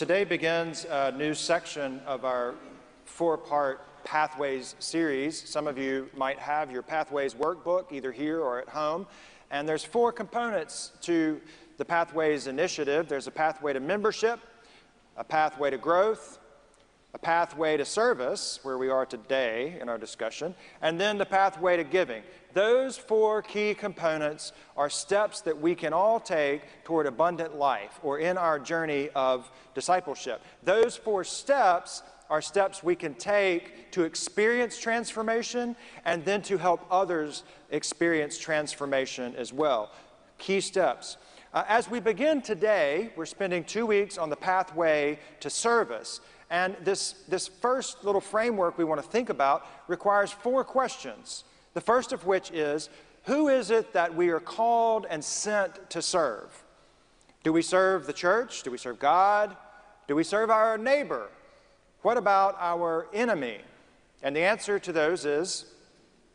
Today begins a new section of our four part Pathways series. Some of you might have your Pathways workbook either here or at home. And there's four components to the Pathways initiative there's a pathway to membership, a pathway to growth, a pathway to service, where we are today in our discussion, and then the pathway to giving. Those four key components are steps that we can all take toward abundant life or in our journey of discipleship. Those four steps are steps we can take to experience transformation and then to help others experience transformation as well. Key steps. Uh, as we begin today, we're spending two weeks on the pathway to service. And this, this first little framework we want to think about requires four questions. The first of which is Who is it that we are called and sent to serve? Do we serve the church? Do we serve God? Do we serve our neighbor? What about our enemy? And the answer to those is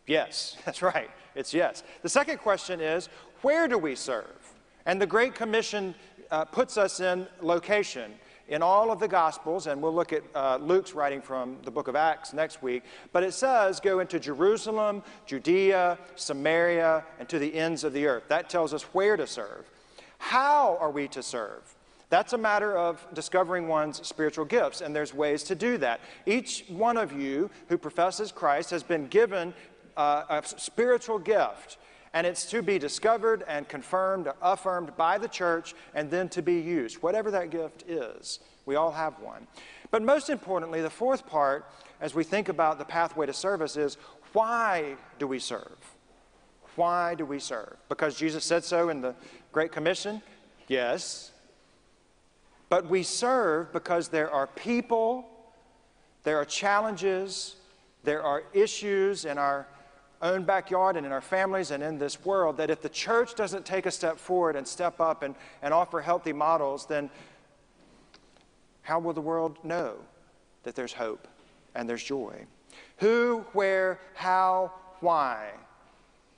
yes. That's right. It's yes. The second question is Where do we serve? And the Great Commission uh, puts us in location in all of the Gospels, and we'll look at uh, Luke's writing from the book of Acts next week. But it says, go into Jerusalem, Judea, Samaria, and to the ends of the earth. That tells us where to serve. How are we to serve? That's a matter of discovering one's spiritual gifts, and there's ways to do that. Each one of you who professes Christ has been given uh, a spiritual gift and it's to be discovered and confirmed, affirmed by the church, and then to be used, whatever that gift is. We all have one. But most importantly, the fourth part, as we think about the pathway to service, is why do we serve? Why do we serve? Because Jesus said so in the Great Commission? Yes. But we serve because there are people, there are challenges, there are issues in our own backyard and in our families and in this world that if the church doesn't take a step forward and step up and, and offer healthy models, then how will the world know that there's hope and there's joy? Who, where, how, why?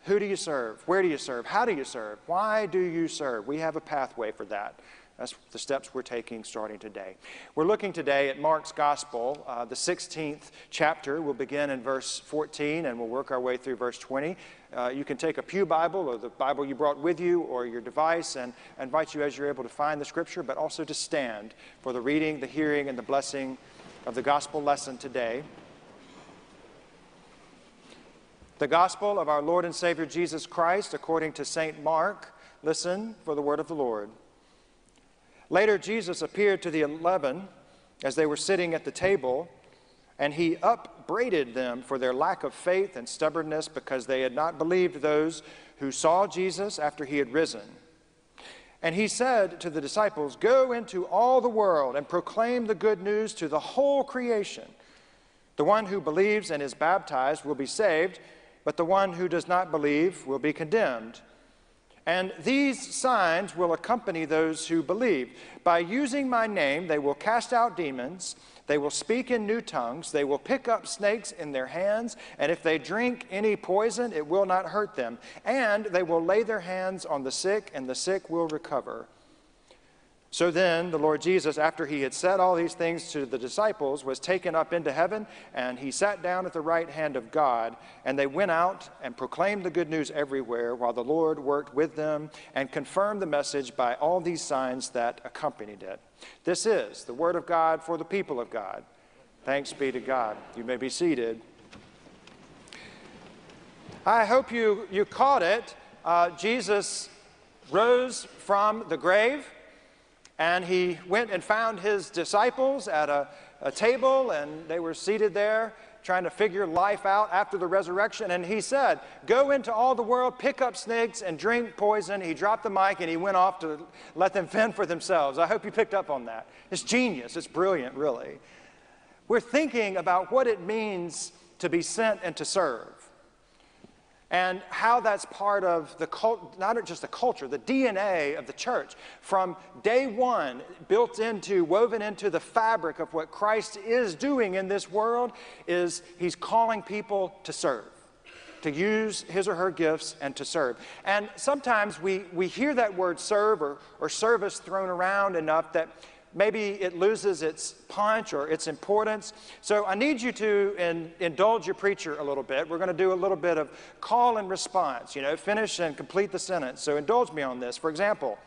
Who do you serve? Where do you serve? How do you serve? Why do you serve? We have a pathway for that. That's the steps we're taking starting today. We're looking today at Mark's Gospel, uh, the 16th chapter. We'll begin in verse 14 and we'll work our way through verse 20. Uh, you can take a Pew Bible or the Bible you brought with you or your device and I invite you as you're able to find the scripture, but also to stand for the reading, the hearing, and the blessing of the gospel lesson today. The gospel of our Lord and Savior Jesus Christ according to St. Mark. Listen for the word of the Lord. Later, Jesus appeared to the eleven as they were sitting at the table, and he upbraided them for their lack of faith and stubbornness because they had not believed those who saw Jesus after he had risen. And he said to the disciples, Go into all the world and proclaim the good news to the whole creation. The one who believes and is baptized will be saved, but the one who does not believe will be condemned. And these signs will accompany those who believe. By using my name, they will cast out demons, they will speak in new tongues, they will pick up snakes in their hands, and if they drink any poison, it will not hurt them. And they will lay their hands on the sick, and the sick will recover. So then, the Lord Jesus, after he had said all these things to the disciples, was taken up into heaven, and he sat down at the right hand of God. And they went out and proclaimed the good news everywhere, while the Lord worked with them and confirmed the message by all these signs that accompanied it. This is the word of God for the people of God. Thanks be to God. You may be seated. I hope you, you caught it. Uh, Jesus rose from the grave. And he went and found his disciples at a, a table, and they were seated there trying to figure life out after the resurrection. And he said, Go into all the world, pick up snakes, and drink poison. He dropped the mic and he went off to let them fend for themselves. I hope you picked up on that. It's genius, it's brilliant, really. We're thinking about what it means to be sent and to serve and how that's part of the cult, not just the culture, the DNA of the church. From day one, built into, woven into the fabric of what Christ is doing in this world, is He's calling people to serve, to use His or her gifts and to serve. And sometimes we, we hear that word serve or, or service thrown around enough that maybe it loses its punch or its importance. So I need you to in, indulge your preacher a little bit. We're going to do a little bit of call and response, you know, finish and complete the sentence. So indulge me on this. For example,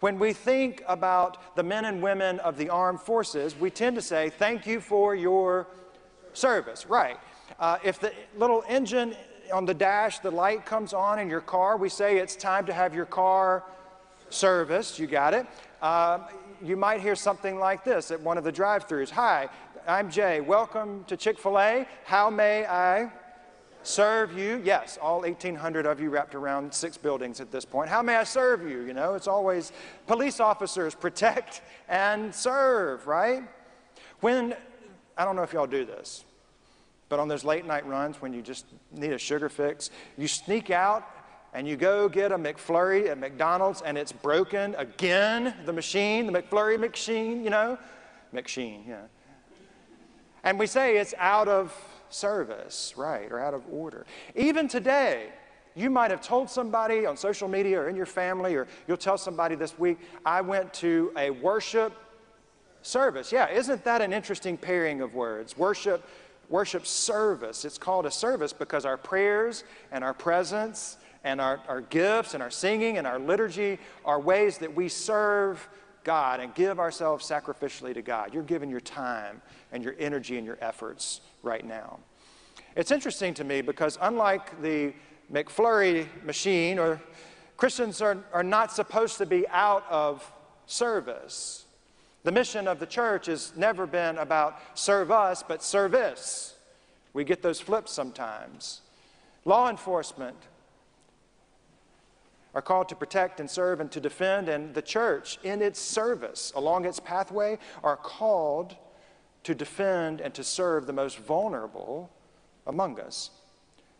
when we think about the men and women of the armed forces, we tend to say, Thank you for your service. Right. Uh, if the little engine on the dash, the light comes on in your car, we say it's time to have your car serviced. You got it. Uh, you might hear something like this at one of the drive throughs Hi, I'm Jay. Welcome to Chick fil A. How may I serve you? Yes, all 1,800 of you wrapped around six buildings at this point. How may I serve you? You know, it's always police officers protect and serve, right? When, I don't know if y'all do this, but on those late night runs when you just need a sugar fix, you sneak out and you go get a McFlurry at McDonald's and it's broken again, the machine, the McFlurry machine, you know? McSheen, yeah. And we say it's out of service, right, or out of order. Even today, you might have told somebody on social media or in your family, or you'll tell somebody this week, I went to a worship service. Yeah, isn't that an interesting pairing of words? Worship worship service. It's called a service because our prayers and our presence and our, our gifts and our singing and our liturgy are ways that we serve God and give ourselves sacrificially to God. You're giving your time and your energy and your efforts right now. It's interesting to me because, unlike the McFlurry machine, or Christians are, are not supposed to be out of service. The mission of the church has never been about serve us, but service. We get those flips sometimes. Law enforcement are called to protect and serve and to defend, and the church, in its service along its pathway, are called to defend and to serve the most vulnerable among us.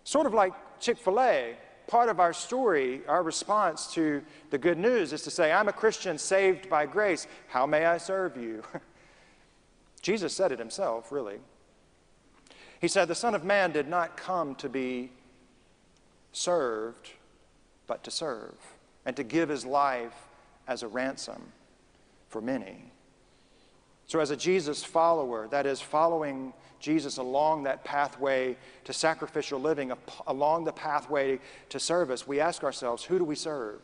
Sort of like Chick fil A part of our story, our response to the good news is to say, I'm a Christian saved by grace. How may I serve you? Jesus said it himself, really. He said, The Son of Man did not come to be served, but to serve, and to give his life as a ransom for many. So, as a Jesus follower, that is, following Jesus along that pathway to sacrificial living, along the pathway to service, we ask ourselves, who do we serve?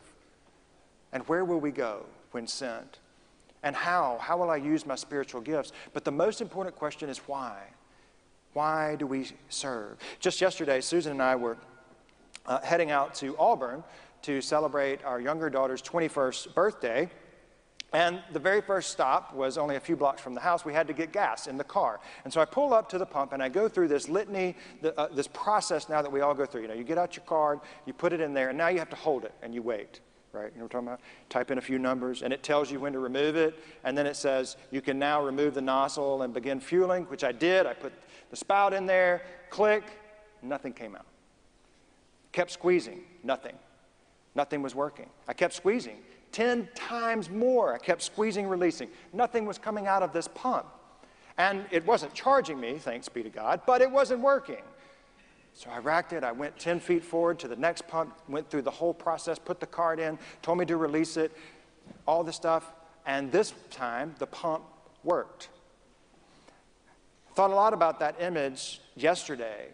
And where will we go when sent? And how? How will I use my spiritual gifts? But the most important question is why? Why do we serve? Just yesterday, Susan and I were uh, heading out to Auburn to celebrate our younger daughter's 21st birthday. And the very first stop was only a few blocks from the house. We had to get gas in the car. And so I pull up to the pump and I go through this litany, the, uh, this process now that we all go through. You know, you get out your card, you put it in there, and now you have to hold it and you wait. Right? You know what I'm talking about? Type in a few numbers and it tells you when to remove it. And then it says you can now remove the nozzle and begin fueling, which I did. I put the spout in there, click, nothing came out. Kept squeezing, nothing. Nothing was working. I kept squeezing 10 times more. I kept squeezing, releasing. Nothing was coming out of this pump. And it wasn't charging me, thanks be to God, but it wasn't working. So I racked it. I went 10 feet forward to the next pump, went through the whole process, put the card in, told me to release it, all the stuff. And this time, the pump worked. Thought a lot about that image yesterday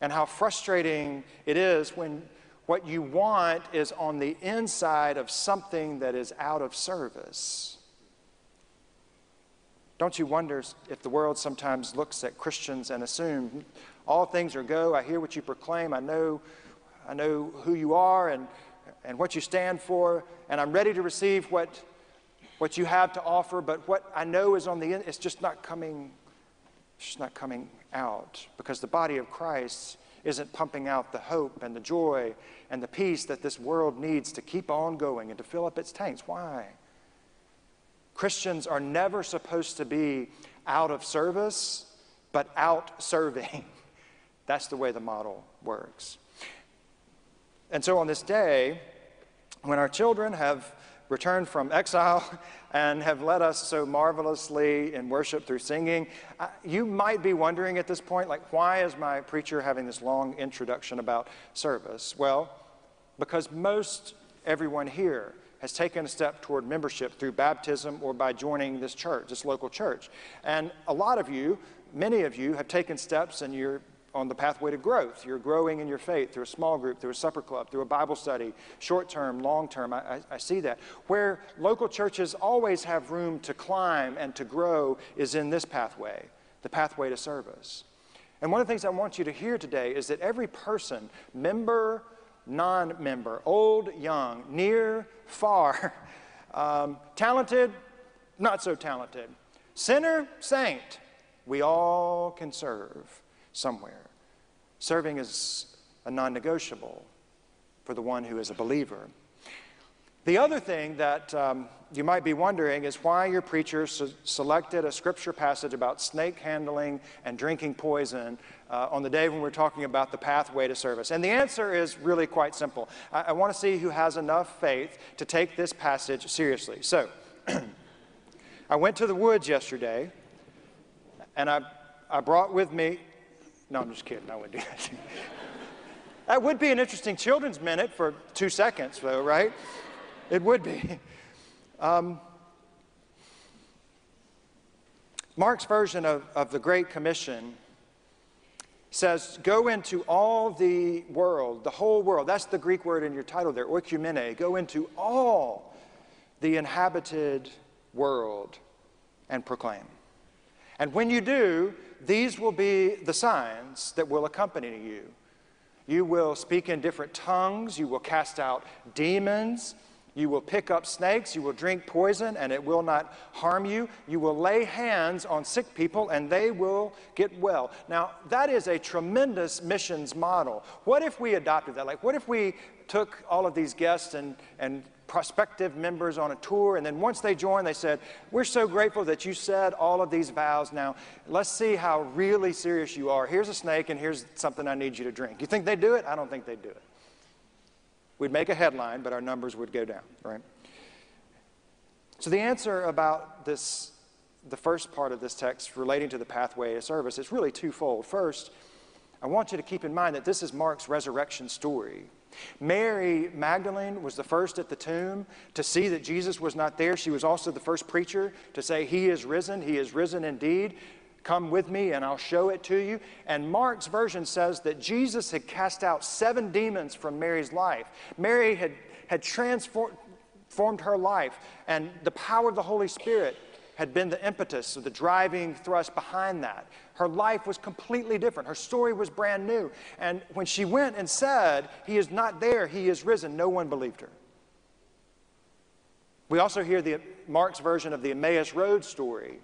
and how frustrating it is when what you want is on the inside of something that is out of service. Don't you wonder if the world sometimes looks at Christians and assumes all things are go, I hear what you proclaim, I know, I know who you are and, and what you stand for, and I'm ready to receive what, what you have to offer, but what I know is on the end, it's just not coming, it's just not coming out because the body of Christ isn't pumping out the hope and the joy and the peace that this world needs to keep on going and to fill up its tanks. Why? Christians are never supposed to be out of service, but out serving. That's the way the model works. And so on this day, when our children have returned from exile and have led us so marvelously in worship through singing. Uh, you might be wondering at this point, like, why is my preacher having this long introduction about service? Well, because most everyone here has taken a step toward membership through baptism or by joining this church, this local church. And a lot of you, many of you, have taken steps and you're on the pathway to growth. You're growing in your faith through a small group, through a supper club, through a Bible study, short term, long term. I, I, I, see that. Where local churches always have room to climb and to grow is in this pathway, the pathway to service. And one of the things I want you to hear today is that every person, member, non member, old, young, near, far, um, talented, not so talented, sinner, saint, we all can serve somewhere. Serving is a non negotiable for the one who is a believer. The other thing that um, you might be wondering is why your preacher se- selected a scripture passage about snake handling and drinking poison uh, on the day when we're talking about the pathway to service. And the answer is really quite simple. I, I want to see who has enough faith to take this passage seriously. So, I went to the woods yesterday and I, I brought with me, no, I'm just kidding, I wouldn't do that. that would be an interesting children's minute for two seconds, though, right? It would be. Um, Mark's version of, of the Great Commission says, Go into all the world, the whole world. That's the Greek word in your title there, oikumene. Go into all the inhabited world and proclaim. And when you do, these will be the signs that will accompany you. You will speak in different tongues, you will cast out demons. You will pick up snakes, you will drink poison, and it will not harm you. You will lay hands on sick people, and they will get well. Now, that is a tremendous missions model. What if we adopted that? Like, what if we took all of these guests and, and prospective members on a tour, and then once they joined, they said, We're so grateful that you said all of these vows. Now, let's see how really serious you are. Here's a snake, and here's something I need you to drink. You think they'd do it? I don't think they'd do it. We'd make a headline, but our numbers would go down, right? So the answer about this, the first part of this text relating to the pathway of service is really twofold. First, I want you to keep in mind that this is Mark's resurrection story. Mary Magdalene was the first at the tomb to see that Jesus was not there. She was also the first preacher to say, He is risen, He is risen indeed. Come with me and I'll show it to you. And Mark's version says that Jesus had cast out seven demons from Mary's life. Mary had, had transformed her life, and the power of the Holy Spirit had been the impetus or the driving thrust behind that. Her life was completely different. Her story was brand new. And when she went and said, He is not there, He is risen, no one believed her. We also hear the Mark's version of the Emmaus Road story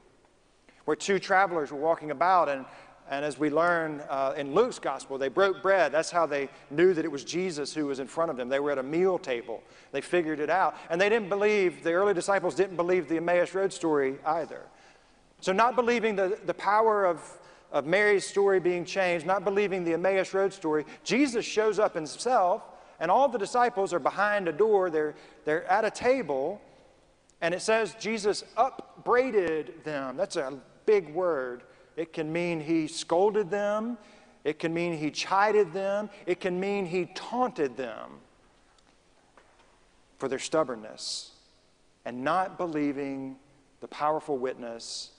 where two travelers were walking about, and, and as we learn uh, in Luke's gospel, they broke bread. That's how they knew that it was Jesus who was in front of them. They were at a meal table, they figured it out. And they didn't believe, the early disciples didn't believe the Emmaus Road story either. So, not believing the, the power of, of Mary's story being changed, not believing the Emmaus Road story, Jesus shows up himself, and all the disciples are behind a door. They're, they're at a table, and it says Jesus upbraided them. That's a big word. It can mean he scolded them, it can mean he chided them, it can mean he taunted them for their stubbornness and not believing the powerful witness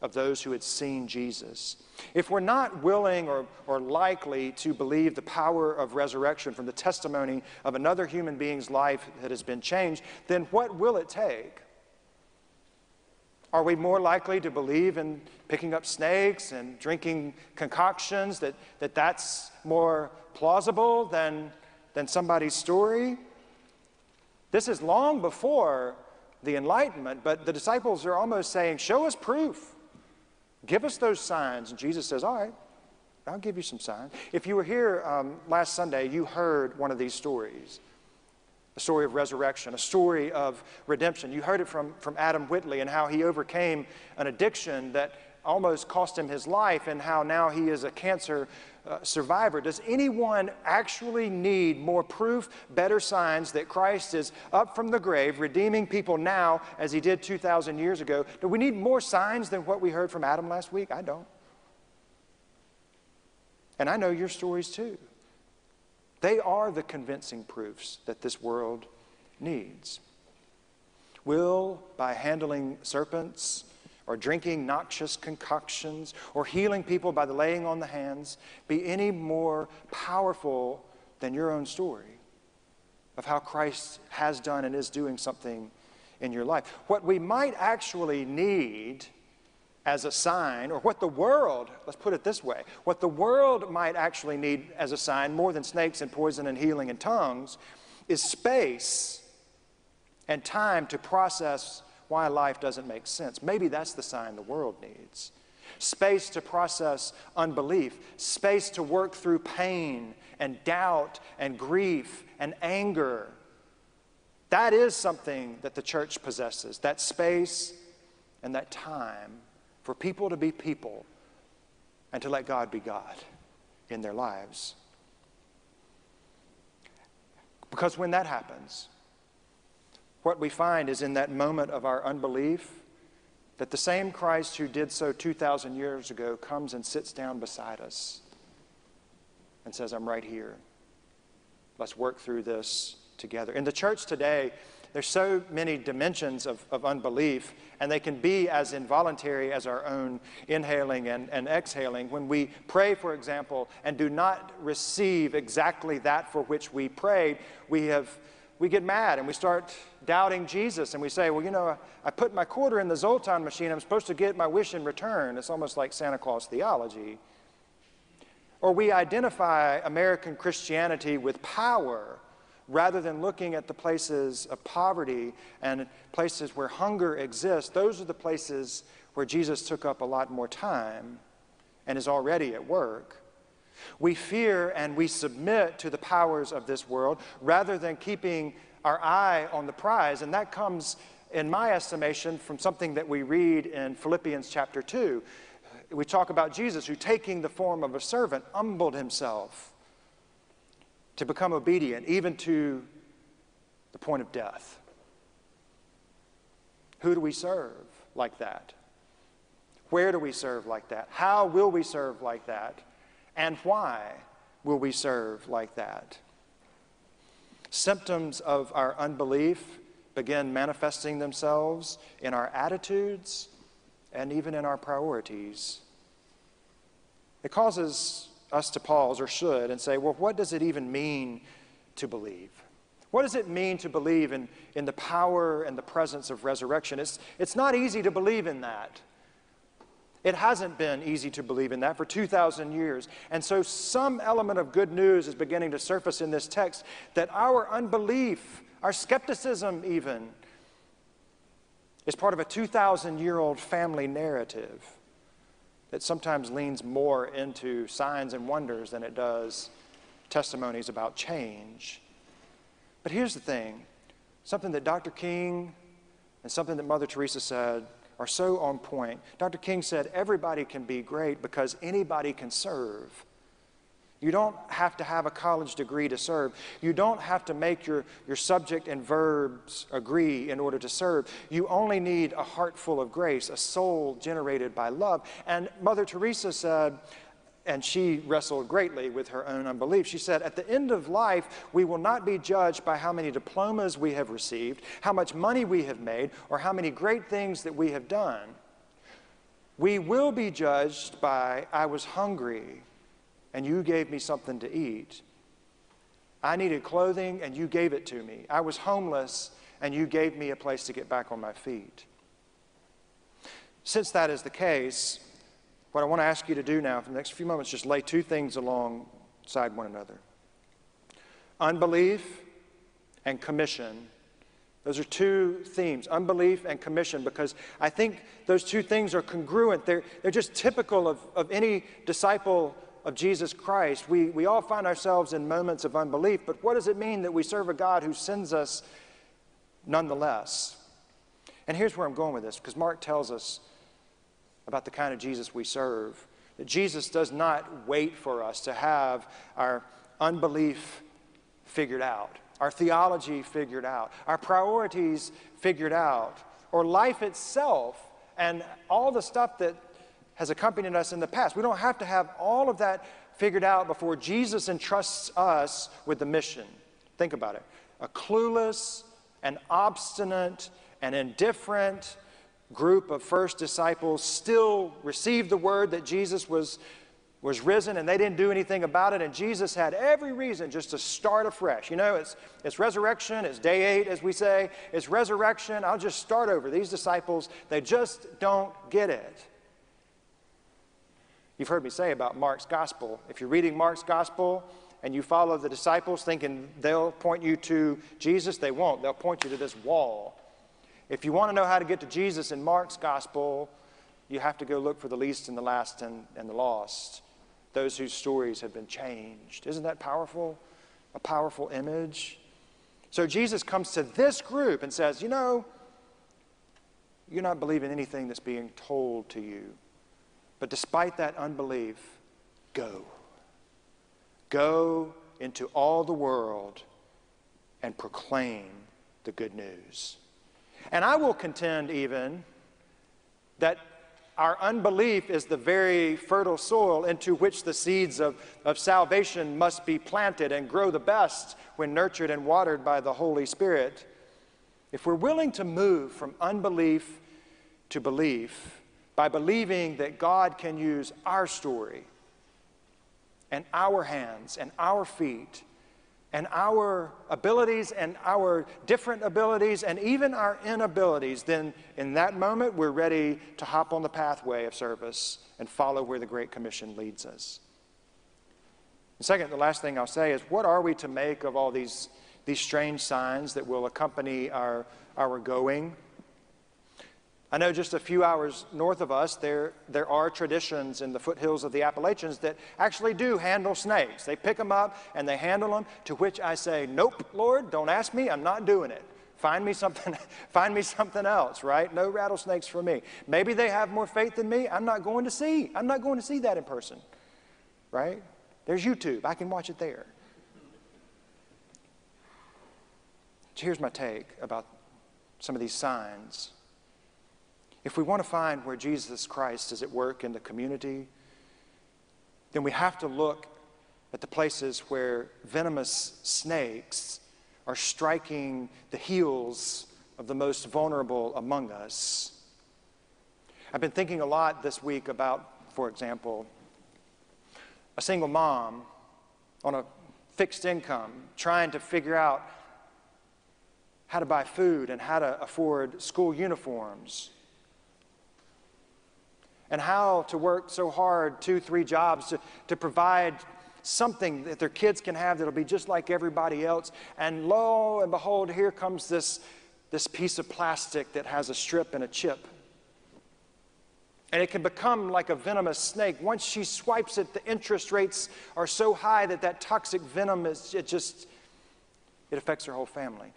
of those who had seen Jesus. If we're not willing or, or likely to believe the power of resurrection from the testimony of another human being's life that has been changed, then what will it take are we more likely to believe in picking up snakes and drinking concoctions, that, that that's more plausible than, than somebody's story? This is long before the Enlightenment, but the disciples are almost saying, Show us proof. Give us those signs. And Jesus says, All right, I'll give you some signs. If you were here um, last Sunday, you heard one of these stories a story of resurrection, a story of redemption. You heard it from, from Adam Whitley and how he overcame an addiction that almost cost him his life and how now he is a cancer uh, survivor. Does anyone actually need more proof, better signs that Christ is up from the grave, redeeming people now as he did 2,000 years ago? Do we need more signs than what we heard from Adam last week? I don't. And I know your stories too. They are the convincing proofs that this world needs. will, by handling serpents, or drinking noxious concoctions, or healing people by the laying on the hands, be any more powerful than your own story of how Christ has done and is doing something in your life? What we might actually need as a sign, or what the world, let's put it this way, what the world might actually need as a sign, more than snakes and poison and healing and tongues, is space and time to process why life doesn't make sense. Maybe that's the sign the world needs. Space to process unbelief, space to work through pain and doubt and grief and anger. That is something that the church possesses that space and that time for people to be people and to let God be God in their lives. Because when that happens, what we find is in that moment of our unbelief that the same Christ who did so 2,000 years ago comes and sits down beside us and says, I'm right here. Let's work through this together. In the church today, there's so many dimensions of, of unbelief, and they can be as involuntary as our own inhaling and, and exhaling. When we pray, for example, and do not receive exactly that for which we prayed, we have we get mad and we start doubting Jesus and we say, well, you know, I put my quarter in the Zoltar machine. I'm supposed to get my wish in return. It's almost like Santa Claus theology. Or we identify American Christianity with power rather than looking at the places of poverty and places where hunger exists, those are the places where Jesus took up a lot more time and is already at work. We fear and we submit to the powers of this world rather than keeping our eye on the prize, and that comes, in my estimation, from something that we read in Philippians chapter 2. We talk about Jesus who, taking the form of a servant, humbled himself to become obedient, even to the point of death. Who do we serve like that? Where do we serve like that? How will we serve like that? And why will we serve like that? Symptoms of our unbelief begin manifesting themselves in our attitudes and even in our priorities. It causes us to pause, or should, and say, well, what does it even mean to believe? What does it mean to believe in, in the power and the presence of resurrection? It's, it's not easy to believe in that. It hasn't been easy to believe in that for 2,000 years. And so, some element of good news is beginning to surface in this text that our unbelief, our skepticism, even, is part of a 2,000 year old family narrative that sometimes leans more into signs and wonders than it does testimonies about change. But here's the thing something that Dr. King and something that Mother Teresa said are so on point. Dr. King said, Everybody can be great because anybody can serve. You don't have to have a college degree to serve. You don't have to make your, your subject and verbs agree in order to serve. You only need a heart full of grace, a soul generated by love. And Mother Teresa said, and she wrestled greatly with her own unbelief. She said, At the end of life, we will not be judged by how many diplomas we have received, how much money we have made, or how many great things that we have done. We will be judged by, I was hungry and you gave me something to eat. I needed clothing and you gave it to me. I was homeless and you gave me a place to get back on my feet. Since that is the case, what I want to ask you to do now for the next few moments just lay two things alongside one another unbelief and commission. Those are two themes, unbelief and commission, because I think those two things are congruent. They're, they're just typical of, of any disciple of Jesus Christ, we, we all find ourselves in moments of unbelief, but what does it mean that we serve a God who sends us nonetheless? And here's where I'm going with this, because Mark tells us about the kind of Jesus we serve. That Jesus does not wait for us to have our unbelief figured out, our theology figured out, our priorities figured out, or life itself and all the stuff that has accompanied us in the past. We don't have to have all of that figured out before Jesus entrusts us with the mission. Think about it. A clueless and obstinate an indifferent group of first disciples still received the word that Jesus was, was risen and they didn't do anything about it. And Jesus had every reason just to start afresh. You know, it's, it's resurrection, it's day eight, as we say. It's resurrection. I'll just start over. These disciples, they just don't get it. You've heard me say about Mark's gospel. If you're reading Mark's gospel, and you follow the disciples thinking they'll point you to Jesus, they won't. They'll point you to this wall. If you want to know how to get to Jesus in Mark's gospel, you have to go look for the least and the last and, and the lost, those whose stories have been changed. Isn't that powerful? A powerful image. So Jesus comes to this group and says, You know, you're not believing anything that's being told to you. But despite that unbelief, go. Go into all the world and proclaim the good news. And I will contend even that our unbelief is the very fertile soil into which the seeds of, of salvation must be planted and grow the best when nurtured and watered by the Holy Spirit. If we're willing to move from unbelief to belief by believing that God can use our story and our hands and our feet and our abilities and our different abilities and even our inabilities, then in that moment we're ready to hop on the pathway of service and follow where the Great Commission leads us. And second, the last thing I'll say is what are we to make of all these, these strange signs that will accompany our, our going? I know just a few hours north of us, there, there are traditions in the foothills of the Appalachians that actually do handle snakes. They pick them up and they handle them, to which I say, Nope, Lord, don't ask me, I'm not doing it. Find me something, find me something else, right? No rattlesnakes for me. Maybe they have more faith than me. I'm not going to see. I'm not going to see that in person. Right? There's YouTube. I can watch it there. So Here's my take about some of these signs if we want to find where Jesus Christ is at work in the community, then we have to look at the places where venomous snakes are striking the heels of the most vulnerable among us. I've been thinking a lot this week about, for example, a single mom on a fixed income trying to figure out how to buy food and how to afford school uniforms and how to work so hard, two, three jobs, to, to provide something that their kids can have that'll be just like everybody else. And lo and behold, here comes this, this piece of plastic that has a strip and a chip. And it can become like a venomous snake. Once she swipes it, the interest rates are so high that that toxic venom is, it just, it affects her whole family.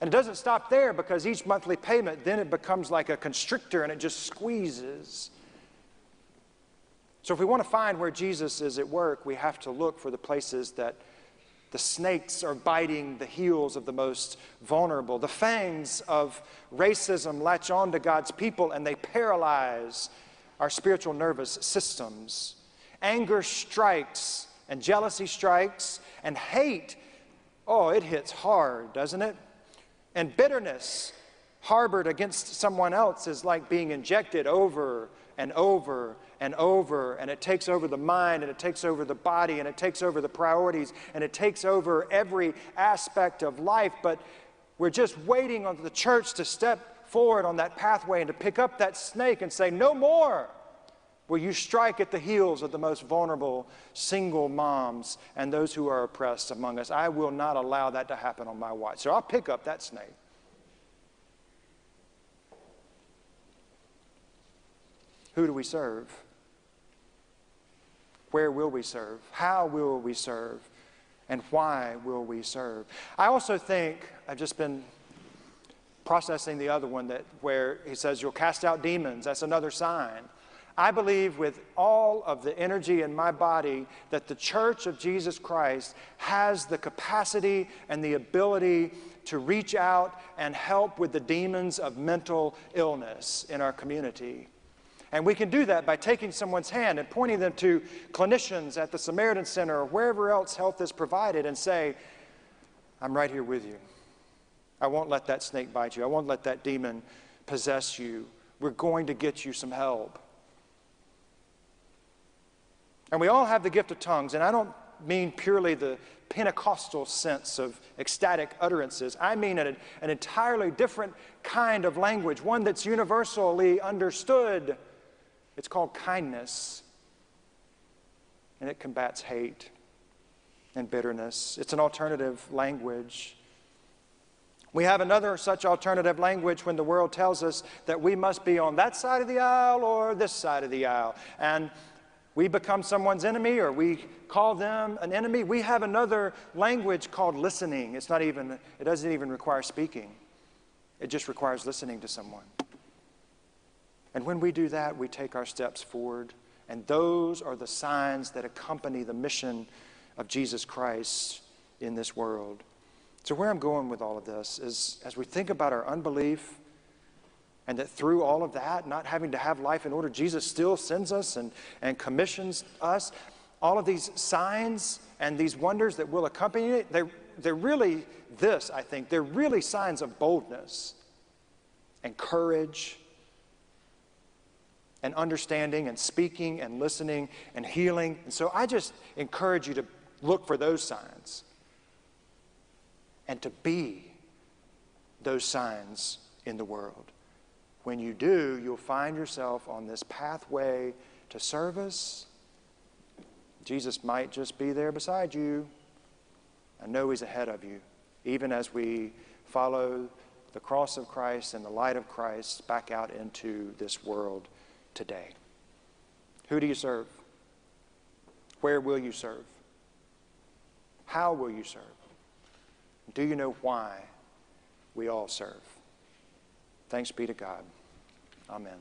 And it doesn't stop there because each monthly payment, then it becomes like a constrictor and it just squeezes. So, if we want to find where Jesus is at work, we have to look for the places that the snakes are biting the heels of the most vulnerable. The fangs of racism latch on to God's people and they paralyze our spiritual nervous systems. Anger strikes and jealousy strikes and hate, oh, it hits hard, doesn't it? And bitterness harbored against someone else is like being injected over and over and over, and it takes over the mind, and it takes over the body, and it takes over the priorities, and it takes over every aspect of life. But we're just waiting on the church to step forward on that pathway and to pick up that snake and say, No more will you strike at the heels of the most vulnerable single moms and those who are oppressed among us. I will not allow that to happen on my watch. So I'll pick up that snake. Who do we serve? Where will we serve? How will we serve? And why will we serve? I also think, I've just been processing the other one that where he says you'll cast out demons. That's another sign. I believe with all of the energy in my body that the church of Jesus Christ has the capacity and the ability to reach out and help with the demons of mental illness in our community. And we can do that by taking someone's hand and pointing them to clinicians at the Samaritan Center or wherever else health is provided and say, I'm right here with you. I won't let that snake bite you. I won't let that demon possess you. We're going to get you some help. And we all have the gift of tongues, and I don't mean purely the Pentecostal sense of ecstatic utterances. I mean an, an entirely different kind of language, one that's universally understood. It's called kindness, and it combats hate and bitterness. It's an alternative language. We have another such alternative language when the world tells us that we must be on that side of the aisle or this side of the aisle. And we become someone's enemy or we call them an enemy. We have another language called listening. It's not even, it doesn't even require speaking, it just requires listening to someone. And when we do that, we take our steps forward. And those are the signs that accompany the mission of Jesus Christ in this world. So, where I'm going with all of this is as we think about our unbelief, and that through all of that, not having to have life in order, Jesus still sends us and, and commissions us. All of these signs and these wonders that will accompany it, they're, they're really this, I think. They're really signs of boldness and courage and understanding and speaking and listening and healing. And so I just encourage you to look for those signs and to be those signs in the world. When you do, you'll find yourself on this pathway to service. Jesus might just be there beside you. I know He's ahead of you, even as we follow the cross of Christ and the light of Christ back out into this world today. Who do you serve? Where will you serve? How will you serve? Do you know why we all serve? Thanks be to God. Amen.